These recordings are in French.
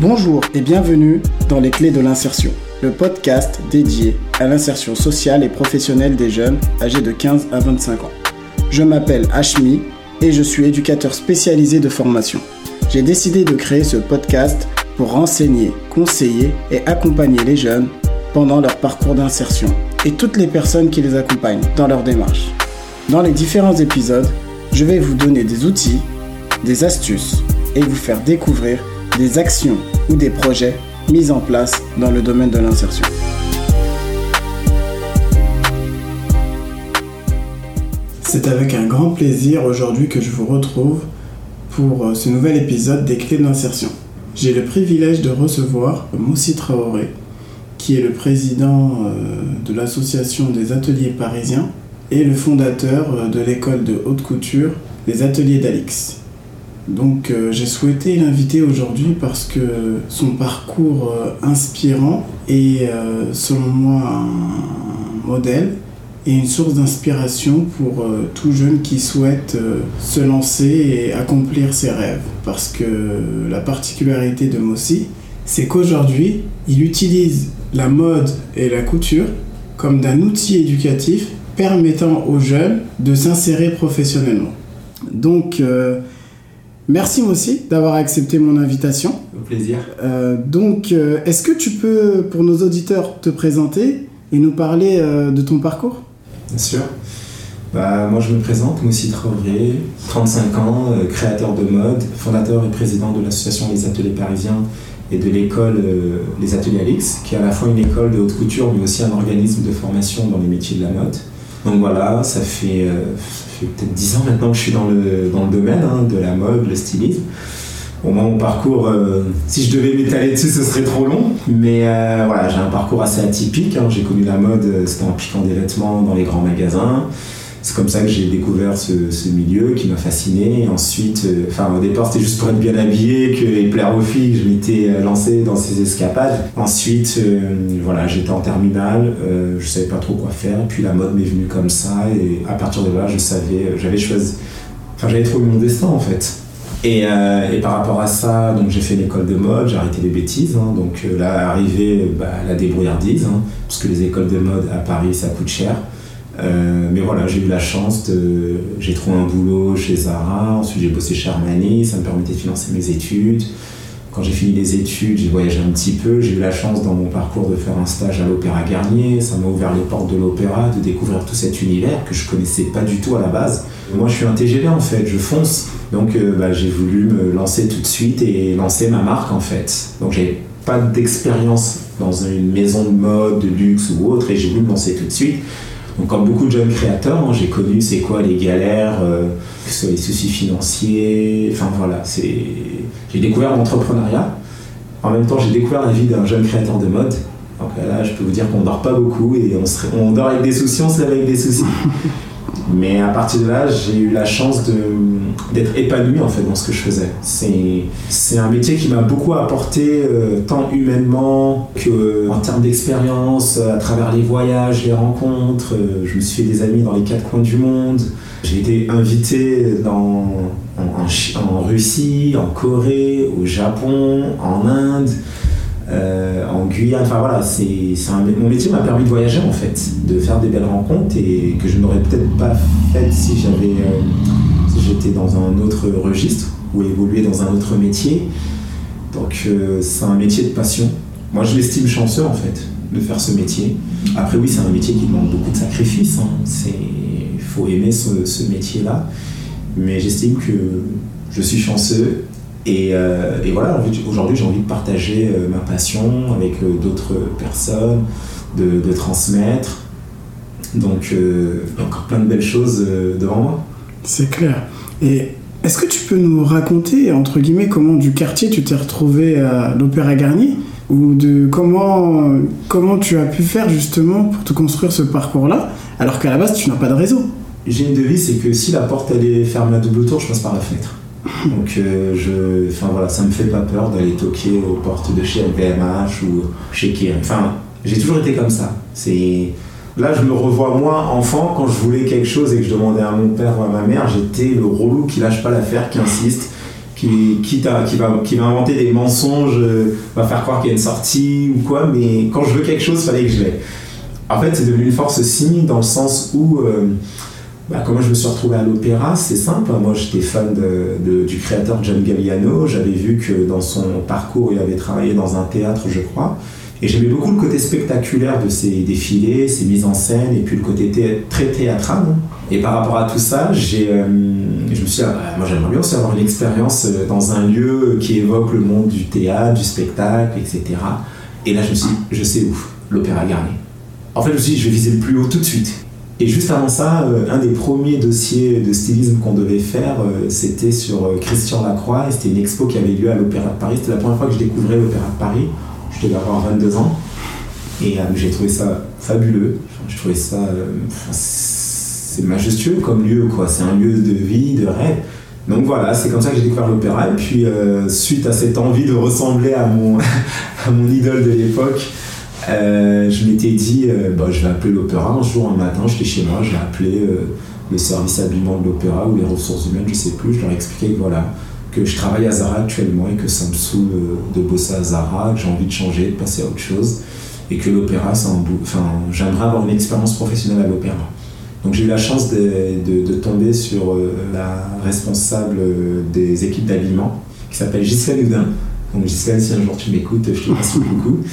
Bonjour et bienvenue dans Les Clés de l'insertion, le podcast dédié à l'insertion sociale et professionnelle des jeunes âgés de 15 à 25 ans. Je m'appelle Ashmi et je suis éducateur spécialisé de formation. J'ai décidé de créer ce podcast pour renseigner, conseiller et accompagner les jeunes pendant leur parcours d'insertion et toutes les personnes qui les accompagnent dans leur démarche. Dans les différents épisodes, je vais vous donner des outils, des astuces et vous faire découvrir des actions ou des projets mis en place dans le domaine de l'insertion. C'est avec un grand plaisir aujourd'hui que je vous retrouve pour euh, ce nouvel épisode des clés de l'insertion. J'ai le privilège de recevoir Moussi Traoré, qui est le président euh, de l'association des ateliers parisiens et le fondateur euh, de l'école de haute couture, les ateliers d'Alix. Donc euh, j'ai souhaité l'inviter aujourd'hui parce que son parcours inspirant est selon moi un modèle et une source d'inspiration pour tout jeune qui souhaite se lancer et accomplir ses rêves. Parce que la particularité de Mossi, c'est qu'aujourd'hui, il utilise la mode et la couture comme d'un outil éducatif permettant aux jeunes de s'insérer professionnellement. Donc, euh, merci aussi d'avoir accepté mon invitation. Au plaisir. Euh, donc, euh, est-ce que tu peux, pour nos auditeurs, te présenter et nous parler de ton parcours? Bien sûr. Bah, moi, je me présente, Moussi Traoré, 35 ans, créateur de mode, fondateur et président de l'association Les Ateliers Parisiens et de l'école euh, Les Ateliers Alix, qui est à la fois une école de haute couture, mais aussi un organisme de formation dans les métiers de la mode. Donc voilà, ça fait, euh, peut-être 10 ans maintenant que je suis dans le, dans le domaine hein, de la mode, le stylisme. Au moins, mon parcours, euh, si je devais m'étaler dessus, ce serait trop long. Mais voilà, j'ai un parcours assez atypique. Hein. J'ai connu la mode, c'était en piquant des vêtements dans les grands magasins c'est comme ça que j'ai découvert ce, milieu qui m'a fasciné. Ensuite, euh, enfin, au départ, c'était juste pour être bien habillé que, et plaire aux filles que je m'étais euh, lancé dans ces escapades. Ensuite, euh, voilà, j'étais en terminale, je savais pas trop quoi faire. Puis la mode m'est venue comme ça. Et à partir de là, je savais, j'avais choisi, enfin, j'avais trouvé mon destin en fait. Et, et, par rapport à ça, donc j'ai fait l'école de mode, j'ai arrêté les bêtises. Hein. donc là, arrivé bah, la débrouillardise, hein, parce que les écoles de mode à Paris, ça coûte cher. Euh, mais voilà, j'ai eu la chance de. J'ai trouvé un boulot chez Zara, ensuite j'ai bossé chez Armani, ça me permettait de financer mes études. Quand j'ai fini les études, j'ai voyagé un petit peu. J'ai eu la chance dans mon parcours de faire un stage à l'Opéra Garnier. Ça m'a ouvert les portes de l'opéra, de découvrir tout cet univers que je connaissais pas du tout à la base. Moi, je suis un TGV en fait, je fonce. Donc, euh, bah, j'ai voulu me lancer tout de suite et lancer ma marque en fait. Donc, j'avais pas d'expérience dans une maison de mode, de luxe ou autre, et j'ai voulu me lancer tout de suite. Donc, comme beaucoup de jeunes créateurs, hein, j'ai connu c'est quoi les galères, euh, que ce soit les soucis financiers. Enfin voilà, c'est... j'ai découvert l'entrepreneuriat. En même temps, j'ai découvert la vie d'un jeune créateur de mode. Donc là, je peux vous dire qu'on dort pas beaucoup et on, dort avec des soucis, on se lève avec des soucis. Mais à partir de là, j'ai eu la chance d'être épanoui en fait dans ce que je faisais. C'est un métier qui m'a beaucoup apporté, euh, tant humainement qu'en termes d'expérience, à travers les voyages, les rencontres. Euh, je me suis fait des amis dans les quatre coins du monde. J'ai été invité en, en Russie, en Corée, au Japon, en Inde. Euh, en Guyane. Enfin voilà, c'est, mon métier m'a permis de voyager en fait, de faire des belles rencontres et que je n'aurais peut-être pas fait si j'avais, euh, si j'étais dans un autre registre ou évolué dans un autre métier. Donc euh, c'est un métier de passion. Moi je l'estime chanceux en fait de faire ce métier. Après oui, c'est un métier qui demande beaucoup de sacrifices. Hein. Il faut aimer ce, ce métier-là. Mais j'estime que je suis chanceux euh, et, voilà, aujourd'hui j'ai envie de partager euh, ma passion avec euh, d'autres personnes, de, transmettre. Donc encore plein de belles choses devant moi. C'est clair. Et est-ce que tu peux nous raconter, entre guillemets, comment du quartier tu t'es retrouvé à l'Opéra Garnier Ou de comment, comment tu as pu faire justement pour te construire ce parcours-là, alors qu'à la base tu n'as pas de réseau? J'ai une devise, c'est que si la porte elle est fermée à double tour, je passe par la fenêtre. Donc euh, je, enfin voilà, ça me fait pas peur d'aller toquer aux portes de chez LVMH ou chez Kering. Enfin, j'ai toujours été comme ça. C'est là je me revois moi enfant quand je voulais quelque chose et que je demandais à mon père ou à ma mère, j'étais le relou qui lâche pas l'affaire, qui insiste, qui, qui, va, qui va inventer des mensonges, euh, va faire croire qu'il y a une sortie ou quoi, mais quand je veux quelque chose, fallait que je l'ai. En fait, c'est devenu une force aussi dans le sens où, euh, bah, comment je me suis retrouvé à l'opéra, c'est simple. Moi, j'étais fan du créateur John Galliano. J'avais vu que dans son parcours, il avait travaillé dans un théâtre, je crois. Et j'aimais beaucoup le côté spectaculaire de ses défilés, ses mises en scène, et puis le côté très théâtral. Et par rapport à tout ça, euh, je me suis dit, bah, moi j'aimerais bien aussi avoir une expérience euh, dans un lieu qui évoque le monde du théâtre, du spectacle, etc. Et là, je me suis dit, je sais où, l'Opéra Garnier. En fait, je me suis dit, je vais viser le plus haut tout de suite. Et juste avant ça, euh, un des premiers dossiers de stylisme qu'on devait faire, c'était sur Christian Lacroix, c'était une expo qui avait lieu à l'Opéra de Paris. C'était la première fois que je découvrais l'Opéra de Paris je devais avoir 22 ans. Et euh, j'ai trouvé ça fabuleux. je trouvais ça. Euh, c'est majestueux comme lieu, quoi. C'est un lieu de vie, de rêve. Donc voilà, c'est comme ça que j'ai découvert l'opéra. Et puis, euh, suite à cette envie de ressembler à mon, à mon idole de l'époque, je m'étais dit, bah, je vais appeler l'opéra. Un jour, un matin, j'étais chez moi, j'ai appelé le service habillement de l'opéra ou les ressources humaines, je sais plus. Je leur ai expliqué que voilà, que je travaille à Zara actuellement et que ça me saoule de bosser à Zara, que j'ai envie de changer, de passer à autre chose, et que l'opéra, j'aimerais avoir une expérience professionnelle à l'opéra. Donc j'ai eu la chance de, tomber sur euh, la responsable des équipes d'habillement, qui s'appelle Gisèle Houdin. Donc Gisèle, si un jour tu m'écoutes, je te remercie beaucoup.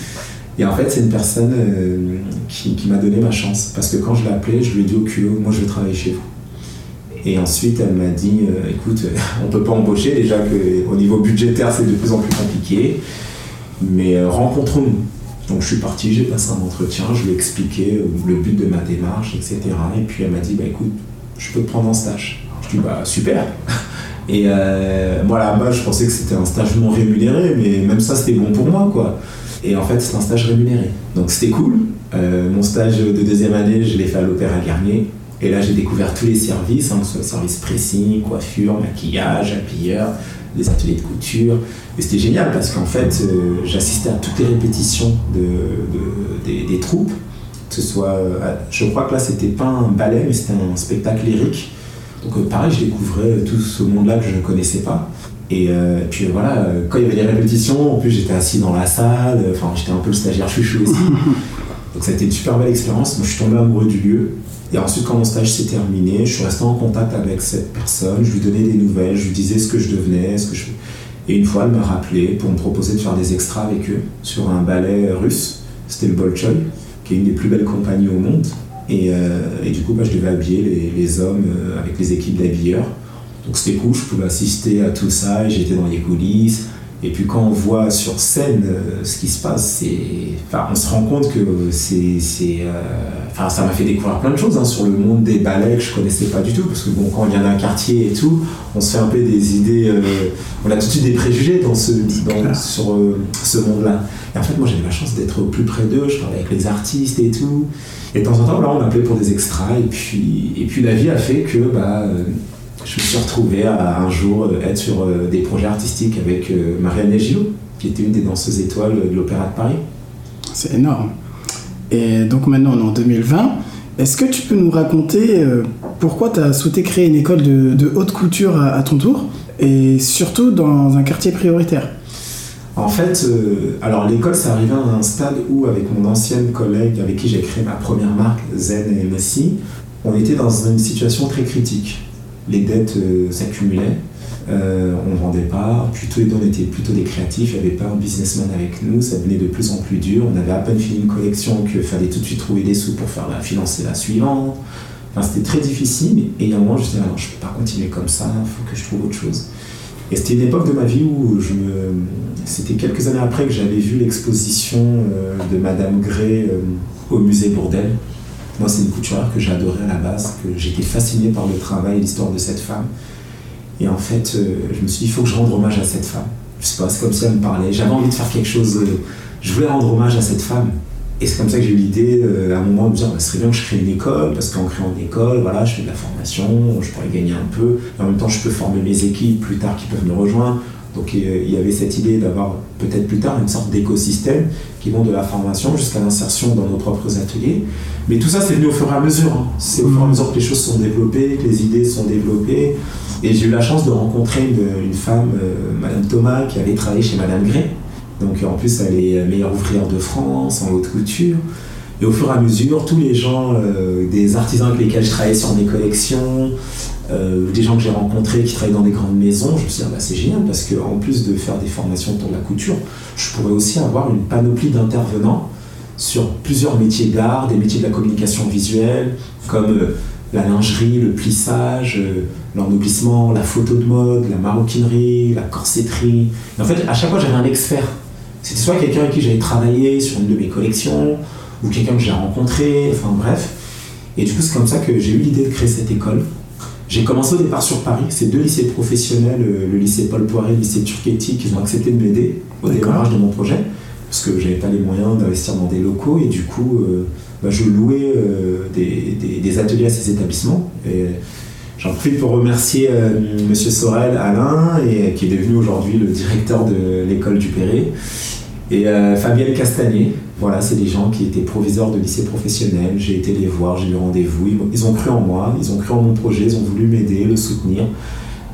Et en fait, c'est une personne euh, qui, m'a donné ma chance. Parce que quand je l'ai appelée, je lui ai dit au culot, moi je veux travailler chez vous. Et ensuite, elle m'a dit euh, écoute, on ne peut pas embaucher, déjà qu'au niveau budgétaire, c'est de plus en plus compliqué, mais euh, rencontrons-nous. Donc je suis parti, j'ai passé un entretien, je lui ai expliqué euh, le but de ma démarche, etc. Et puis elle m'a dit bah écoute, je peux te prendre en stage. Je dis bah super Et moi je pensais que c'était un stage non rémunéré, mais même ça c'était bon pour moi quoi. Et en fait, c'est un stage rémunéré. Donc c'était cool. mon stage de deuxième année, je l'ai fait à l'Opéra Garnier. Et là, j'ai découvert tous les services, hein, que ce soit le service pressing, coiffure, maquillage, habilleur, les ateliers de couture. Et c'était génial parce qu'en fait, euh, j'assistais à toutes les répétitions de, des, troupes. Que ce soit, euh, je crois que là, c'était pas un ballet, mais c'était un spectacle lyrique. Donc, euh, pareil, je découvrais tout ce monde-là que je ne connaissais pas. Et puis voilà, quand il y avait les répétitions, en plus j'étais assis dans la salle, enfin j'étais un peu le stagiaire chouchou aussi. Donc ça a été une super belle expérience. Moi je suis tombé amoureux du lieu. Et ensuite, quand mon stage s'est terminé, je suis resté en contact avec cette personne, je lui donnais des nouvelles, je lui disais ce que je devenais, ce que je... Et une fois, elle me rappelait pour me proposer de faire des extras avec eux sur un ballet russe. C'était le Bolchoï, qui est une des plus belles compagnies au monde. Et, euh, et du coup, bah, je devais habiller les, les hommes euh, avec les équipes d'habilleurs. Donc c'était cool, je pouvais assister à tout ça, et j'étais dans les coulisses. Et puis quand on voit sur scène euh, ce qui se passe, enfin, on se rend compte que c'est, euh, enfin, ça m'a fait découvrir plein de choses hein, sur le monde des ballets que je connaissais pas du tout. Parce que bon, quand on vient d'un quartier et tout, on se fait un peu des idées, euh, on a tout de suite des préjugés dans ce, sur ce monde-là. Et en fait, moi j'avais la chance d'être au plus près d'eux, je parlais avec les artistes et tout. Et de temps en temps, là, on m'appelait pour des extras. Et puis, et puis la vie a fait que bah, je me suis retrouvé à un jour euh, être sur euh, des projets artistiques avec euh, Marianne Gillot, qui était une des danseuses étoiles de l'Opéra de Paris. C'est énorme. Et donc maintenant on est en 2020. Est-ce que tu peux nous raconter pourquoi tu as souhaité créer une école de, haute couture à, ton tour et surtout dans un quartier prioritaire? En fait, alors l'école, c'est arrivé à un stade où, avec mon ancienne collègue avec qui j'ai créé ma première marque, Zen et Messi, on était dans une situation très critique les dettes euh, s'accumulaient. Euh, on ne vendait pas, plutôt, on était plutôt des créatifs, il n'y avait pas un businessman avec nous, ça devenait de plus en plus dur. On avait à peine fini une collection qu'il fallait tout de suite trouver des sous pour faire la, financer la suivante. C'était très difficile et à un moment je disais, je ne peux pas continuer comme ça, il faut que je trouve autre chose. Et c'était une époque de ma vie où je me... c'était quelques années après que j'avais vu l'exposition euh, de Madame Gray au musée Bourdelle. Moi, c'est une couturière que j'adorais à la base, que j'étais fasciné par le travail et l'histoire de cette femme. Et en fait, euh, je me suis dit, il faut que je rende hommage à cette femme. Je sais pas, c'est comme si elle me parlait. J'avais envie de faire quelque chose. Euh, je voulais rendre hommage à cette femme. Et c'est comme ça que j'ai eu l'idée, euh, à un moment, de dire, bah, ce serait bien que je crée une école, parce qu'en créant une école, voilà, je fais de la formation, je pourrais gagner un peu. Et en même temps, je peux former mes équipes plus tard qui peuvent me rejoindre. Donc il y avait cette idée d'avoir peut-être plus tard une sorte d'écosystème qui vont de la formation jusqu'à l'insertion dans nos propres ateliers. Mais tout ça, c'est venu au fur et à mesure. hein. C'est au fur et à mesure que les choses sont développées, que les idées sont développées. Et j'ai eu la chance de rencontrer une, une femme, euh, Madame Thomas, qui avait travaillé chez Madame Gray. Donc en plus, elle est meilleure ouvrière de France en haute couture. Et au fur et à mesure, tous les gens, euh, des artisans avec lesquels je travaillais sur mes collections, euh, des gens que j'ai rencontrés qui travaillent dans des grandes maisons, je me suis dit, ah bah, c'est génial parce qu'en plus de faire des formations pour la couture, je pourrais aussi avoir une panoplie d'intervenants sur plusieurs métiers d'art, des métiers de la communication visuelle, comme euh, la lingerie, le plissage, euh, l'ennoblissement, la photo de mode, la maroquinerie, la corsetterie. Et en fait, à chaque fois, j'avais un expert. C'était soit quelqu'un avec qui j'avais travaillé sur une de mes collections, ou quelqu'un que j'ai rencontré, enfin bref. Et du coup, c'est comme ça que j'ai eu l'idée de créer cette école. J'ai commencé au départ sur Paris, c'est deux lycées professionnels, euh, le lycée Paul Poiret et le lycée Turquetti, qui ont accepté de m'aider au démarrage de mon projet, parce que j'avais pas les moyens d'investir dans des locaux, et du coup, euh, bah, je louais euh, des, des- des ateliers à ces établissements. Et j'en profite pour remercier euh, Monsieur Sorel, Alain, et, qui est devenu aujourd'hui le directeur de l'école du Perret, et Fabienne Castagnet. Voilà, c'est des gens qui étaient proviseurs de lycée professionnel. J'ai été les voir, j'ai eu rendez-vous. Ils, ont cru en moi, ils ont cru en mon projet, ils ont voulu m'aider, le soutenir.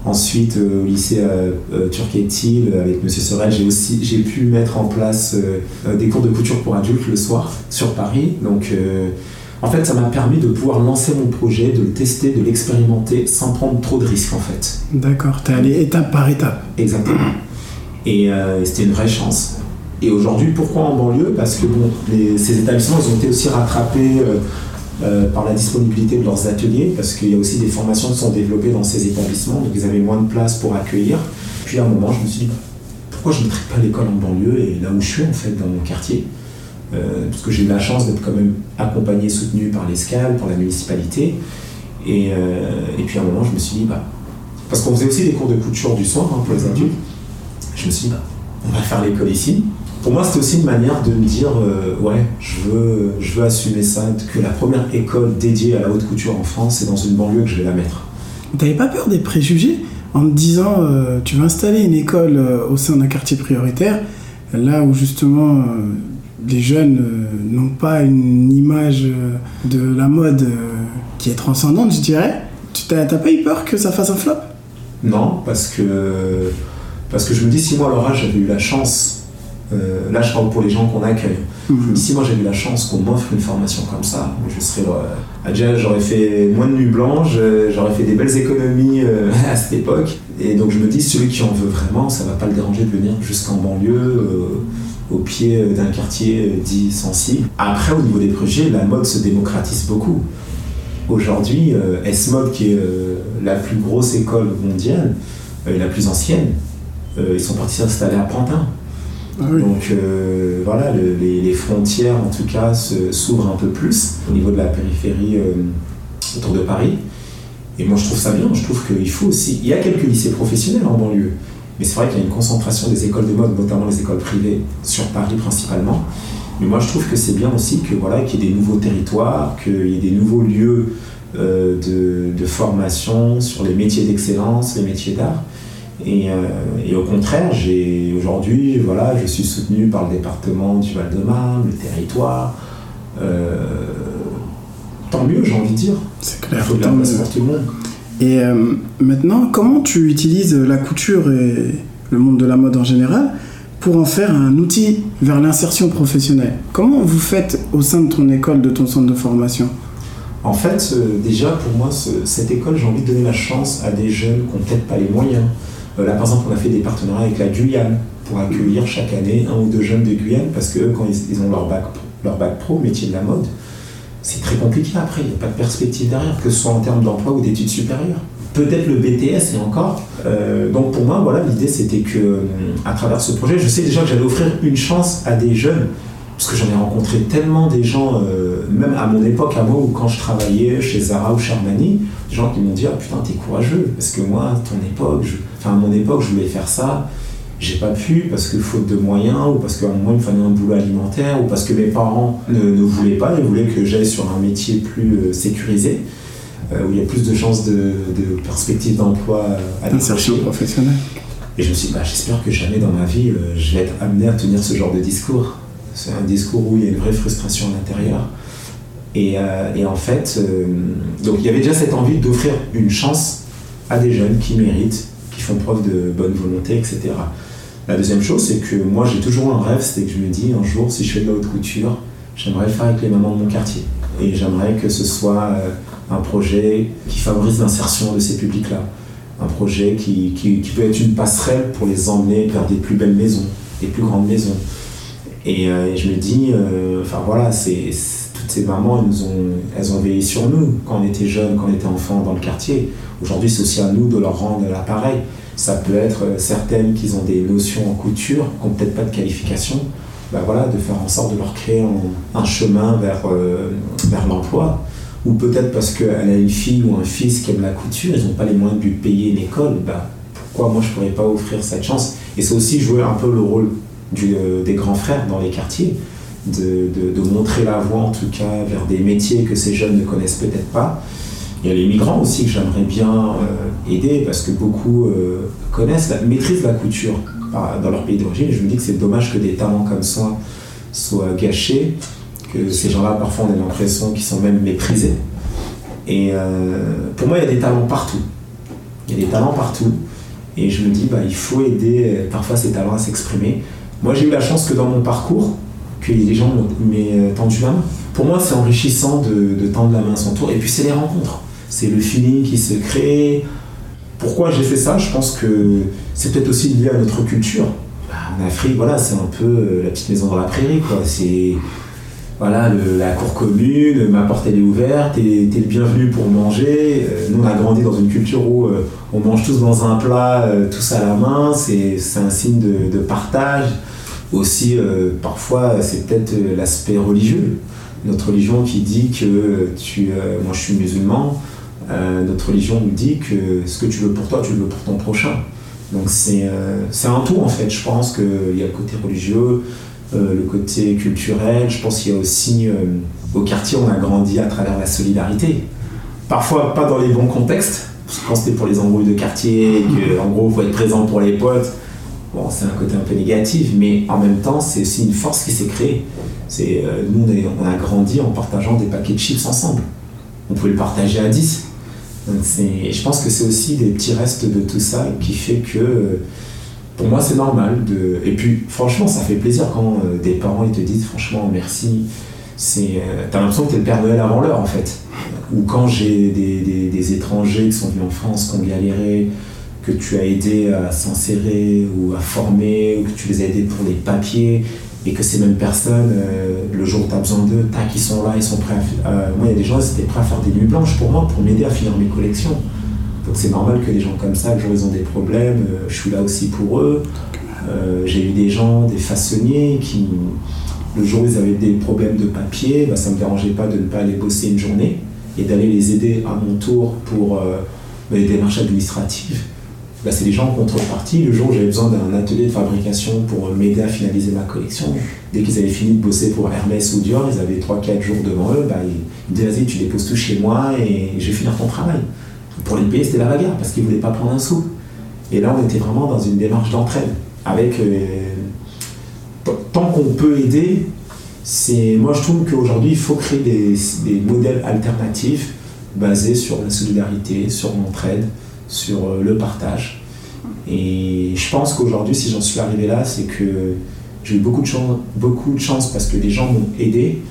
Ensuite, euh, au lycée euh, euh, Turquetti, euh, avec Monsieur Sorel, j'ai aussi j'ai pu mettre en place euh, des cours de couture pour adultes le soir sur Paris. Donc, en fait, ça m'a permis de pouvoir lancer mon projet, de le tester, de l'expérimenter sans prendre trop de risques, en fait. D'accord, t'es allé étape par étape. Exactement. Et euh, c'était une vraie chance. Et aujourd'hui, pourquoi en banlieue? Parce que bon, les- ces établissements, ils ont été aussi rattrapés euh, euh, par la disponibilité de leurs ateliers, parce qu'il y a aussi des formations qui sont développées dans ces établissements, donc ils avaient moins de place pour accueillir. Puis à un moment, je me suis dit, pourquoi je ne mettrais pas l'école en banlieue et là où je suis, en fait, dans mon quartier? Euh, Parce que j'ai eu la chance d'être quand même accompagné, soutenu par l'ESCAL, par la municipalité. Et, euh, et puis à un moment, je me suis dit, bah, parce qu'on faisait aussi des cours de couture du soir hein, pour les adultes. Je me suis dit, bah, on va faire l'école ici. Pour moi, c'était aussi une manière de me dire, euh, ouais, je veux, je veux assumer ça, que la première école dédiée à la haute couture en France, c'est dans une banlieue que je vais la mettre. T'avais pas peur des préjugés en te disant euh, tu vas installer une école euh, au sein d'un quartier prioritaire, là où justement les jeunes n'ont pas une image de la mode qui est transcendante, je dirais. Tu t'as t'as pas eu peur que ça fasse un flop? Non, parce que, parce que je me dis, si moi, à leur âge, j'avais eu la chance, euh, là, je parle pour les gens qu'on accueille. Mhm. Si moi j'avais eu la chance qu'on m'offre une formation comme ça, je serais. euh, déjà, j'aurais fait moins de nuits blanches, euh, j'aurais fait des belles économies euh, à cette époque. Et donc je me dis, celui qui en veut vraiment, ça va pas le déranger de venir jusqu'en banlieue, au pied d'un quartier dit sensible. Après, au niveau des projets, la mode se démocratise beaucoup. Aujourd'hui, S-Mode, qui est la plus grosse école mondiale, et la plus ancienne, ils sont partis s'installer à Pantin. Ah. Donc euh, voilà, le- les, frontières en tout cas s'ouvrent un peu plus au niveau de la périphérie euh, autour de Paris. Et moi je trouve ça bien, je trouve qu'il faut aussi. Il y a quelques lycées professionnels en banlieue, mais c'est vrai qu'il y a une concentration des écoles de mode, notamment les écoles privées, sur Paris principalement. Mais moi je trouve que c'est bien aussi que voilà qu'il y ait des nouveaux territoires, qu'il y ait des nouveaux lieux euh, de formation sur les métiers d'excellence, les métiers d'art. Et, euh, et au contraire, j'ai aujourd'hui, voilà, je suis soutenu par le département du Val-de-Marne, le territoire. Euh, tant mieux, j'ai envie de dire. C'est Il clair. faut la Tant place mieux. pour tout le monde. Et euh, maintenant, comment tu utilises la couture et le monde de la mode en général pour en faire un outil vers l'insertion professionnelle? Comment vous faites au sein de ton école, de ton centre de formation? En fait, euh, déjà, pour moi, ce- cette école, j'ai envie de donner la chance à des jeunes qui n'ont peut-être pas les moyens. Euh, là, par exemple, on a fait des partenariats avec la Guyane pour accueillir chaque année un ou deux jeunes de Guyane parce que quand ils, ils ont leur bac, leur bac pro, métier de la mode, c'est très compliqué après. Il n'y a pas de perspective derrière, que ce soit en termes d'emploi ou d'études supérieures. Peut-être le BTS et encore. Euh, donc pour moi, voilà, l'idée c'était que euh, à travers ce projet, je sais déjà que j'allais offrir une chance à des jeunes parce que j'en ai rencontré tellement des gens, euh, même à mon époque, à moi, ou quand je travaillais chez Zara ou chez Armani, des gens qui m'ont dit Ah putain, t'es courageux, parce que moi, à ton époque, je- enfin à mon époque, je voulais faire ça, j'ai pas pu parce que faute de moyens, ou parce qu'à un moment, il me fallait un boulot alimentaire, ou parce que mes parents ne, ne voulaient pas, ils voulaient que j'aille sur un métier plus euh, sécurisé, euh, où il y a plus de chances de, de perspectives d'emploi à Insertion décrocher. professionnelle. Et je me suis dit, bah, j'espère que jamais dans ma vie, je vais être amené à tenir ce genre de discours. C'est un discours où il y a une vraie frustration à l'intérieur. Et, et, en fait, donc il y avait déjà cette envie d'offrir une chance à des jeunes qui méritent, qui font preuve de bonne volonté, etc. La deuxième chose, c'est que moi j'ai toujours un rêve, c'est que je me dis un jour, si je fais de la haute couture, j'aimerais le faire avec les mamans de mon quartier. Et j'aimerais que ce soit euh, un projet qui favorise l'insertion de ces publics-là. Un projet qui, qui, peut être une passerelle pour les emmener vers des plus belles maisons, des plus grandes maisons. Et, euh, je me dis, euh, enfin voilà, c'est, toutes ces mamans, elles, ont, elles ont veillé sur nous quand on était jeunes, quand on était enfants dans le quartier. Aujourd'hui, c'est aussi à nous de leur rendre l'appareil. Ça peut être certaines qui ont des notions en couture, qui n'ont peut-être pas de qualification, bah voilà, de faire en sorte de leur créer un, chemin vers, euh, vers l'emploi. Ou peut-être parce qu'elle a une fille ou un fils qui aime la couture, ils n'ont pas les moyens de lui payer une école, bah, pourquoi moi je ne pourrais pas offrir cette chance? Et c'est aussi jouer un peu le rôle euh, des grands frères dans les quartiers, de, montrer la voie en tout cas vers des métiers que ces jeunes ne connaissent peut-être pas. Il y a les migrants aussi que j'aimerais bien euh, aider parce que beaucoup connaissent, la, maîtrisent la couture dans leur pays d'origine. je me dis que c'est dommage que des talents comme ça soient gâchés, que ces gens-là, parfois, on a l'impression qu'ils sont même méprisés. Et euh, pour moi, il y a des talents partout. Il y a des talents partout. Et je me dis, bah, il faut aider euh, parfois ces talents à s'exprimer. Moi, j'ai eu la chance que dans mon parcours, que les gens m'aient euh, tendu la main. Pour moi, c'est enrichissant de, de, tendre la main à son tour. Et puis, c'est les rencontres. C'est le feeling qui se crée. Pourquoi j'ai fait ça? Je pense que c'est peut-être aussi lié à notre culture. En Afrique, voilà, c'est un peu euh, la petite maison dans la prairie, quoi. C'est voilà, la cour commune, ma porte elle est ouverte, t'es es le bienvenu pour manger. Euh, nous on a grandi dans une culture où on mange tous dans un plat, tous à la main, c'est un signe de, partage. Aussi, parfois, c'est peut-être l'aspect religieux. Notre religion qui dit que tu, moi je suis musulman, notre religion nous dit que ce que tu veux pour toi, tu le veux pour ton prochain. Donc euh, c'est un tout en fait. Je pense qu'il y a le côté religieux, euh, le côté culturel. Je pense qu'il y a aussi euh, au quartier, on a grandi à travers la solidarité. Parfois pas dans les bons contextes. Parce que quand c'était pour les embrouilles de quartier, en gros il faut être présent pour les potes, bon c'est un côté un peu négatif, mais en même temps c'est aussi une force qui s'est créée. C'est nous on a grandi en partageant des paquets de chips ensemble. On pouvait le partager à 10 je pense que c'est aussi des petits restes de tout ça qui fait que pour moi c'est normal de et puis franchement ça fait plaisir quand euh, des parents ils te disent franchement merci c'est euh, t'as l'impression que t'es le Père Noël avant l'heure en fait ou quand j'ai des, des, étrangers qui sont venus en France qui ont galéré que tu as aidé à s'insérer ou à former ou que tu les as aidés pour les papiers et que ces mêmes personnes, euh, le jour où tu as besoin d'eux, tac, ils sont là, ils sont prêts à. Euh, moi, il y a des gens, qui étaient prêts à faire des nuits blanches pour moi, pour m'aider à finir mes collections. Donc c'est normal que des gens comme ça, le jour où ils ont des problèmes, euh, je suis là aussi pour eux. J'ai eu des gens, des façonniers, qui, le jour où ils avaient des problèmes de papier, bah, ça ne me dérangeait pas de ne pas aller bosser une journée et d'aller les aider à mon tour pour bah, les démarches administratives. Bah, c'est des gens en contrepartie. Le jour où j'avais besoin d'un atelier de fabrication pour m'aider à finaliser ma collection, dès qu'ils avaient fini de bosser pour Hermès ou Dior, ils avaient 3-4 jours devant eux, bah, ils me disaient vas-y, tu déposes tout chez moi et je vais finir ton travail. Pour les payer, c'était la bagarre parce qu'ils ne voulaient pas prendre un sou. Et là, on était vraiment dans une démarche d'entraide. Avec. Euh, tant qu'on peut aider, c'est moi je trouve qu'aujourd'hui, il faut créer des modèles alternatifs basés sur la solidarité, sur l'entraide sur euh, le partage. Et je pense qu'aujourd'hui, si j'en suis arrivé là, c'est que j'ai eu beaucoup de, chance, beaucoup de chance parce que les gens m'ont aidé,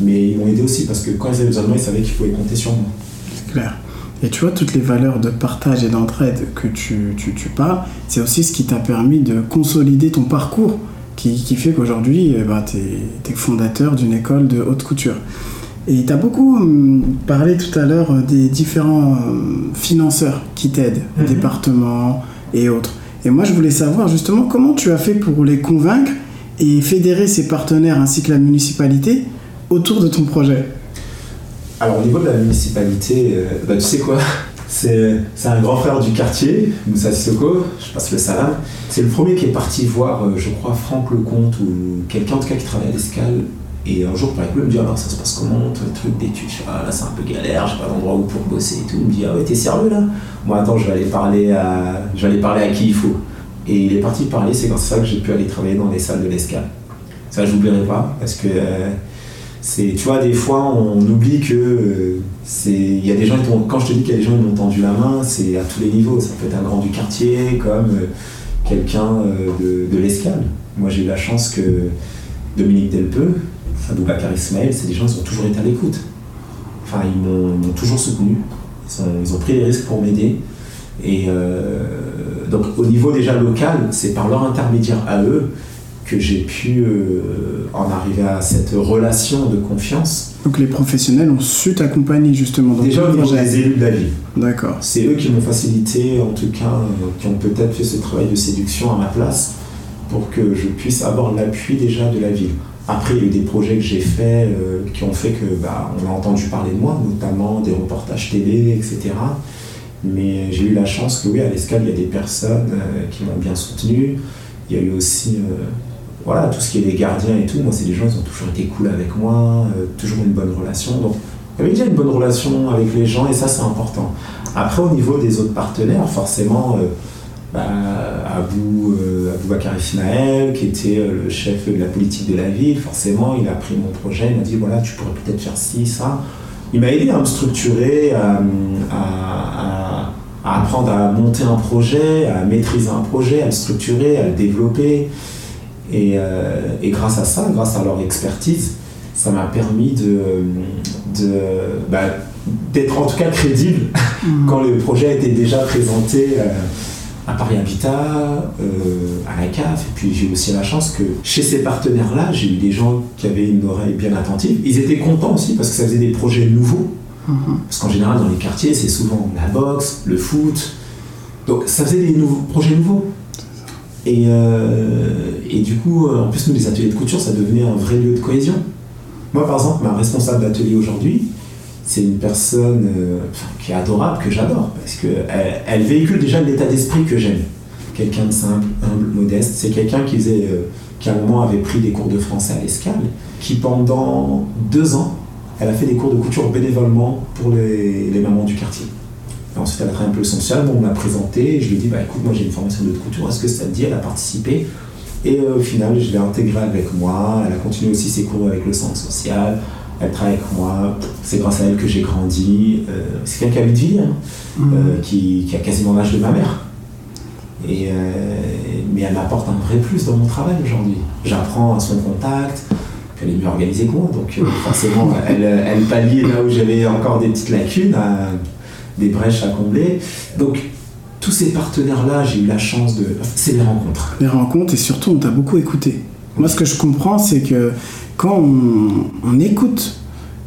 mais ils m'ont aidé aussi parce que quand ils avaient besoin de ils savaient qu'ils pouvaient compter sur moi. C'est clair. Et tu vois, toutes les valeurs de partage et d'entraide que tu, tu, parles, c'est aussi ce qui t'a permis de consolider ton parcours, qui, qui fait qu'aujourd'hui, eh ben, tu es, fondateur d'une école de haute couture. Et tu as beaucoup hum, parlé tout à l'heure euh, des différents hum, financeurs qui t'aident, mhm. départements et autres. Et moi, je voulais savoir justement comment tu as fait pour les convaincre et fédérer ces partenaires ainsi que la municipalité autour de ton projet? Alors au niveau de la municipalité, euh, bah, tu sais quoi? C'est, un grand frère du quartier, Moussa Sissoko, je passe le salam. C'est le premier qui est parti voir, euh, je crois, Franck Lecomte ou quelqu'un en tout cas qui travaille à l'escale et un jour, par exemple, il me dit alors ça se passe comment ton truc d'études ah, Là, c'est un peu galère, j'ai pas d'endroit où pour bosser et tout. Il me dit Ah ouais, t'es sérieux là? Moi, attends, je vais aller parler à, je vais aller parler à qui il faut. Et il est parti parler, c'est comme ça que j'ai pu aller travailler dans les salles de l'escale. Ça, je n'oublierai pas, parce que c'est, tu vois, des fois, on oublie que c'est, il y a des gens, qui quand je te dis qu'il y a des gens qui m'ont tendu la main, c'est à tous les niveaux. Ça peut être un grand du quartier, comme quelqu'un de, de l'escale. Moi, j'ai eu la chance que Dominique Delpeux, Aboubacar Ismaël, c'est des gens qui ont toujours été à l'écoute. Enfin, ils m'ont toujours soutenu. Ils, ont pris des risques pour m'aider. Et euh, donc, au niveau déjà local, c'est par leur intermédiaire à eux que j'ai pu euh, en arriver à cette relation de confiance. Donc les professionnels ont su t'accompagner justement dans Déjà au niveau des élus de la vie. D'accord. C'est eux qui m'ont facilité, en tout cas, euh, qui ont peut-être fait ce travail de séduction à ma place pour que je puisse avoir l'appui déjà de la ville. Après, il y a eu des projets que j'ai faits euh, qui ont fait que bah, on a entendu parler de moi, notamment des reportages télé, etc. Mais j'ai eu la chance que oui, à l'escale, il y a des personnes euh, qui m'ont bien soutenu. Il y a eu aussi euh, voilà, tout ce qui est les gardiens et tout. Moi, c'est des gens qui ont toujours été cool avec moi, toujours une bonne relation. Donc, il y avait déjà une bonne relation avec les gens et ça, c'est important. Après, au niveau des autres partenaires, forcément, bah, Abou, euh, Abou Bakar Ismaël, qui était euh, le chef de la politique de la ville, forcément, il a pris mon projet, il m'a dit voilà, tu pourrais peut-être faire ci, ça. Il m'a aidé à me structurer, à, apprendre à monter un projet, à maîtriser un projet, à le structurer, à le développer. Et, euh, grâce à ça, grâce à leur expertise, ça m'a permis de, bah, d'être en tout cas crédible mmh. quand le projet été déjà présenté à Paris Habitat, euh, à la CAF, et puis j'ai aussi la chance que chez ces partenaires-là, j'ai eu des gens qui avaient une oreille bien attentive. Ils étaient contents aussi parce que ça faisait des projets nouveaux. Mhm. Parce qu'en général, dans les quartiers, c'est souvent la boxe, le foot. Donc ça faisait des nouveaux, projets nouveaux. Et, euh, et du coup, euh, en plus, nous, les ateliers de couture, ça devenait un vrai lieu de cohésion. Moi, par exemple, ma responsable d'atelier aujourd'hui, c'est une personne euh, qui est adorable, que j'adore, parce qu'elle elle véhicule déjà l'état d'esprit que j'aime. Quelqu'un de simple, humble, modeste. C'est quelqu'un euh, qui, à un moment, avait pris des cours de français à l'escale, qui, pendant deux ans, elle a fait des cours de couture bénévolement pour les, mamans du quartier. ensuite, elle a travaillé un peu le social, on m'a présenté, je lui ai dit, bah écoute, moi j'ai une formation de couture, est-ce que ça te dit? Elle a participé. Et euh, au final, je l'ai intégrée avec moi. Elle a continué aussi ses cours avec le centre social elle travaille avec moi, c'est grâce à elle que j'ai grandi. Euh, c'est quelqu'un qui a de vie, hein, mhm. euh, qui, a quasiment l'âge de ma mère. Et, euh, mais elle m'apporte un vrai plus dans mon travail aujourd'hui. J'apprends à son contact, elle est mieux organisée que moi, donc forcément elle, elle pallie là où j'avais encore des petites lacunes, des brèches à combler. Donc tous ces partenaires-là, j'ai eu la chance de... C'est les rencontres. Les rencontres et surtout on t'a beaucoup écouté. Moi ce que je comprends c'est que quand on, écoute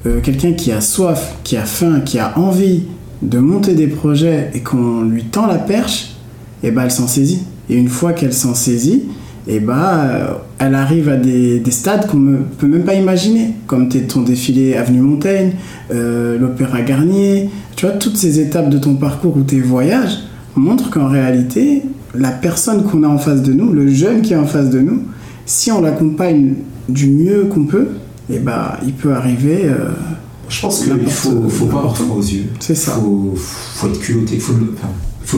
euh, quelqu'un qui a soif, qui a faim, qui a envie de monter des projets et qu'on lui tend la perche, et eh ben elle s'en saisit. Et une fois qu'elle s'en saisit, et eh ben elle arrive à des, stades qu'on ne peut même pas imaginer, comme ton défilé Avenue Montaigne, euh, l'Opéra Garnier. Tu vois, toutes ces étapes de ton parcours ou tes voyages montrent qu'en réalité, la personne qu'on a en face de nous, le jeune qui est en face de nous, si on l'accompagne du mieux qu'on peut, et eh bah, il peut arriver. Euh, je pense qu'il faut, faut pas avoir froid aux yeux. C'est ça. Faut, faut être culotté, il faut, de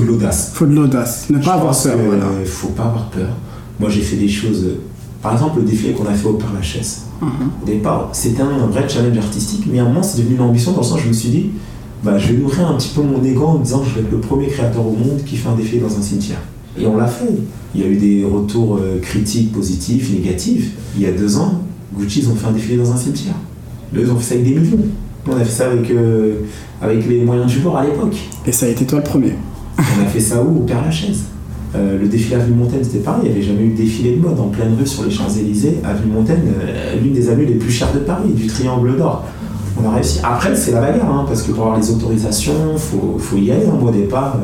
l'audace. faut de l'audace, ne pas avoir peur. Il faut pas avoir peur. Moi, j'ai fait des choses. Par exemple, le défilé qu'on a fait au Père Lachaise. Mhm. Au départ, c'était un vrai challenge artistique, mais à un moment, c'est devenu une ambition dans le sens où je me suis dit, bah, je vais nourrir un petit peu mon ego en me disant que je vais être le premier créateur au monde qui fait un défilé dans un cimetière. Et on l'a fait. Il y a eu des retours euh, critiques, positifs, négatifs. Il y a deux ans, Gucci, ils ont fait un défilé dans un cimetière. Eux, ils ont fait ça avec des millions. On a fait ça avec, euh, avec les moyens du bord à l'époque. Et ça a été toi le premier On a fait ça où? Au Père Lachaise. Euh, le défilé Avenue Montaigne, c'était pareil. Il n'y avait jamais eu de défilé de mode en pleine rue sur les Champs-Élysées. Avenue Montaigne, l'une des avenues les plus chères de Paris, du Triangle d'Or. On a réussi. Après, c'est la bagarre, hein, parce que pour avoir les autorisations, il faut, faut, y aller. Hein. Moi, au départ,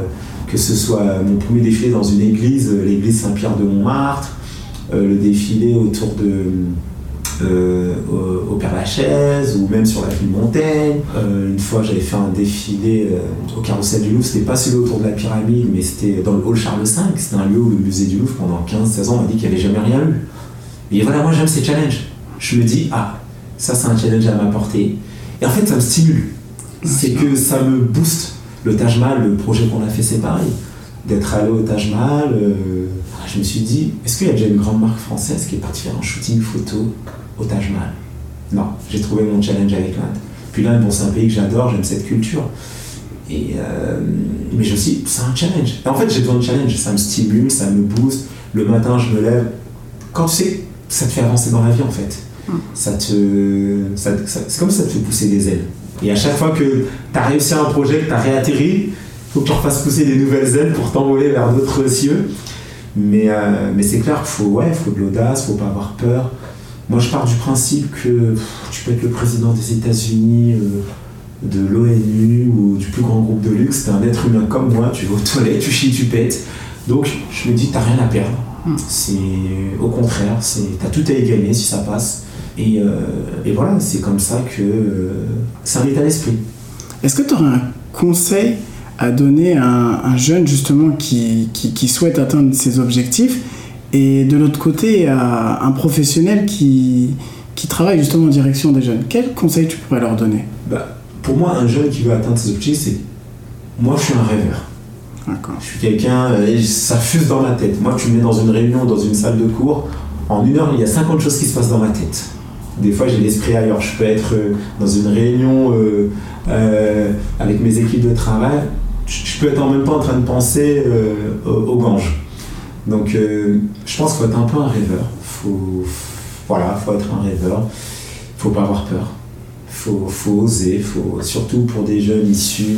que ce soit mon premier défilé dans une église, euh, l'église Saint-Pierre de Montmartre, euh, le défilé autour de euh, au, Père Lachaise ou même sur la ville Montaigne. une fois, j'avais fait un défilé au Carrousel du Louvre. C'était pas celui autour de la pyramide, mais c'était dans le hall Charles V. C'était un lieu où le musée du Louvre, pendant 15-16 ans, m'a dit qu'il n'y avait jamais rien eu. Et voilà, moi j'aime ces challenges. Je me dis, ah, ça c'est un challenge à m'apporter. Et en fait, ça me stimule. C'est que ça me booste le Taj Mahal, le projet qu'on a fait, c'est pareil. d'être allé au Taj Mahal, je me suis dit, est-ce qu'il y a déjà une grande marque française qui est partie faire un shooting photo au Taj Mahal? Non, j'ai trouvé mon challenge avec l'Inde. Puis l'Inde, bon, c'est un pays que j'adore, j'aime cette culture. Et mais je me suis dit, c'est un challenge. Et en fait, j'ai besoin de challenge, ça me stimule, ça me booste. Le matin, je me lève. Quand tu sais, ça te fait avancer dans la vie en fait. Mm. Ça te, c'est comme ça te fait pousser des ailes. Et à chaque fois que tu as réussi un projet, que tu as réatterri, il faut que tu refasses pousser des nouvelles ailes pour t'envoler vers d'autres cieux. Mais, euh, mais c'est clair qu'il faut, ouais, faut de l'audace, faut pas avoir peur. Moi, je pars du principe que tu peux être le président des États-Unis, euh, de l'ONU ou du plus grand groupe de luxe. T'es un être humain comme moi, tu vas aux toilettes, tu chies, tu pètes. Donc, je me dis, t'as rien à perdre. Hmm. C'est au contraire, t'as tout à y gagner si ça passe. Et, euh, et voilà, c'est comme ça que ça ça à l'esprit. Est-ce que tu aurais un conseil à donner à un, jeune justement qui, qui, souhaite atteindre ses objectifs et de l'autre côté à un professionnel qui, qui travaille justement en direction des jeunes? Quel conseil tu pourrais leur donner? Bah, Pour moi, un jeune qui veut atteindre ses objectifs, c'est moi je suis un rêveur. Je suis quelqu'un, euh, ça fuse dans ma tête. Moi, tu me mets dans une réunion, dans une salle de cours, en une heure, il y a 50 choses qui se passent dans ma tête. Des fois, j'ai l'esprit ailleurs. Je peux être euh, dans une réunion euh, avec mes équipes de travail. Je peux être en même temps en train de penser au, Gange. Donc, je pense qu'il faut être un peu un rêveur. Faut, voilà, faut être un rêveur. Faut pas avoir peur. Faut, faut oser. Faut, surtout pour des jeunes issus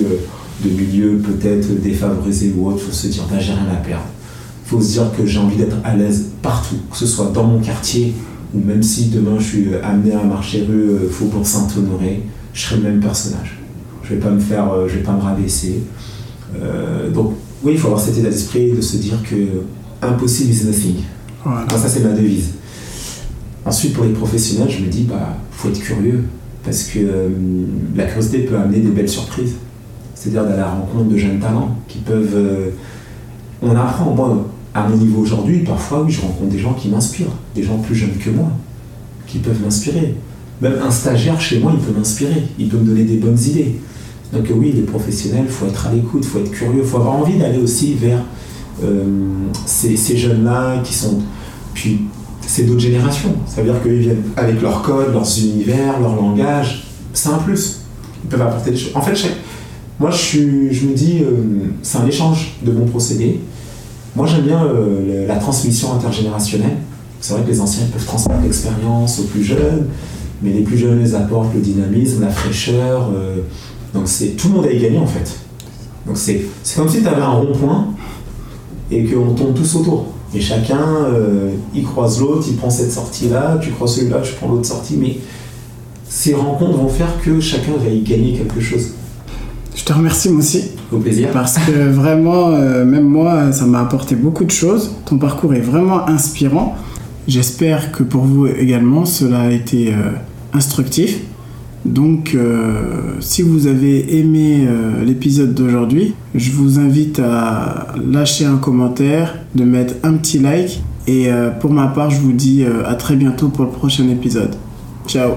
de milieux peut-être défavorisés ou autres, faut se dire, bah, j'ai rien à perdre. Faut se dire que j'ai envie d'être à l'aise partout, que ce soit dans mon quartier ou même si demain je suis amené à marcher rue euh, Faubourg Saint-Honoré, je serai le même personnage. Je vais pas me faire, euh, je vais pas me rabaisser. Euh, donc oui, il faut avoir cet état d'esprit de se dire que impossible is nothing. ça c'est ma devise. Ensuite pour les professionnels, je me dis bah faut être curieux parce que la curiosité peut amener des belles surprises c'est-à-dire d'aller à la rencontre de jeunes talents qui peuvent. Euh, on apprend, moi, à mon niveau aujourd'hui, parfois, oui, je rencontre des gens qui m'inspirent, des gens plus jeunes que moi, qui peuvent m'inspirer. Même un stagiaire chez moi, il peut m'inspirer, il peut me donner des bonnes idées. Donc oui, les professionnels, il faut être à l'écoute, il faut être curieux, il faut avoir envie d'aller aussi vers euh, ces, jeunes-là qui sont... Puis c'est d'autres générations, ça veut dire qu'ils viennent avec leur code, leurs univers, leur langage, c'est un plus. Ils peuvent apporter des choses. En fait, moi, je, me dis, euh, c'est un échange de bons procédés. Moi, j'aime bien euh, la transmission intergénérationnelle. C'est vrai que les anciens peuvent transmettre l'expérience aux plus jeunes, mais les plus jeunes les apportent le dynamisme, la fraîcheur. Euh, donc, c'est tout le monde a gagné en fait. Donc, c'est comme si tu avais un rond-point et qu'on tombe tous autour. Et chacun, il croise l'autre, il prend cette sortie-là, tu croises celui-là, tu prends l'autre sortie, mais ces rencontres vont faire que chacun va y gagner quelque chose. Je te remercie moi aussi. Au plaisir. Parce que vraiment, euh, même moi, ça m'a apporté beaucoup de choses. Ton parcours est vraiment inspirant. J'espère que pour vous également, cela a été euh, instructif. Donc, euh, si vous avez aimé l'épisode d'aujourd'hui, je vous invite à lâcher un commentaire, de mettre un petit like. Et pour ma part, je vous dis à très bientôt pour le prochain épisode. Ciao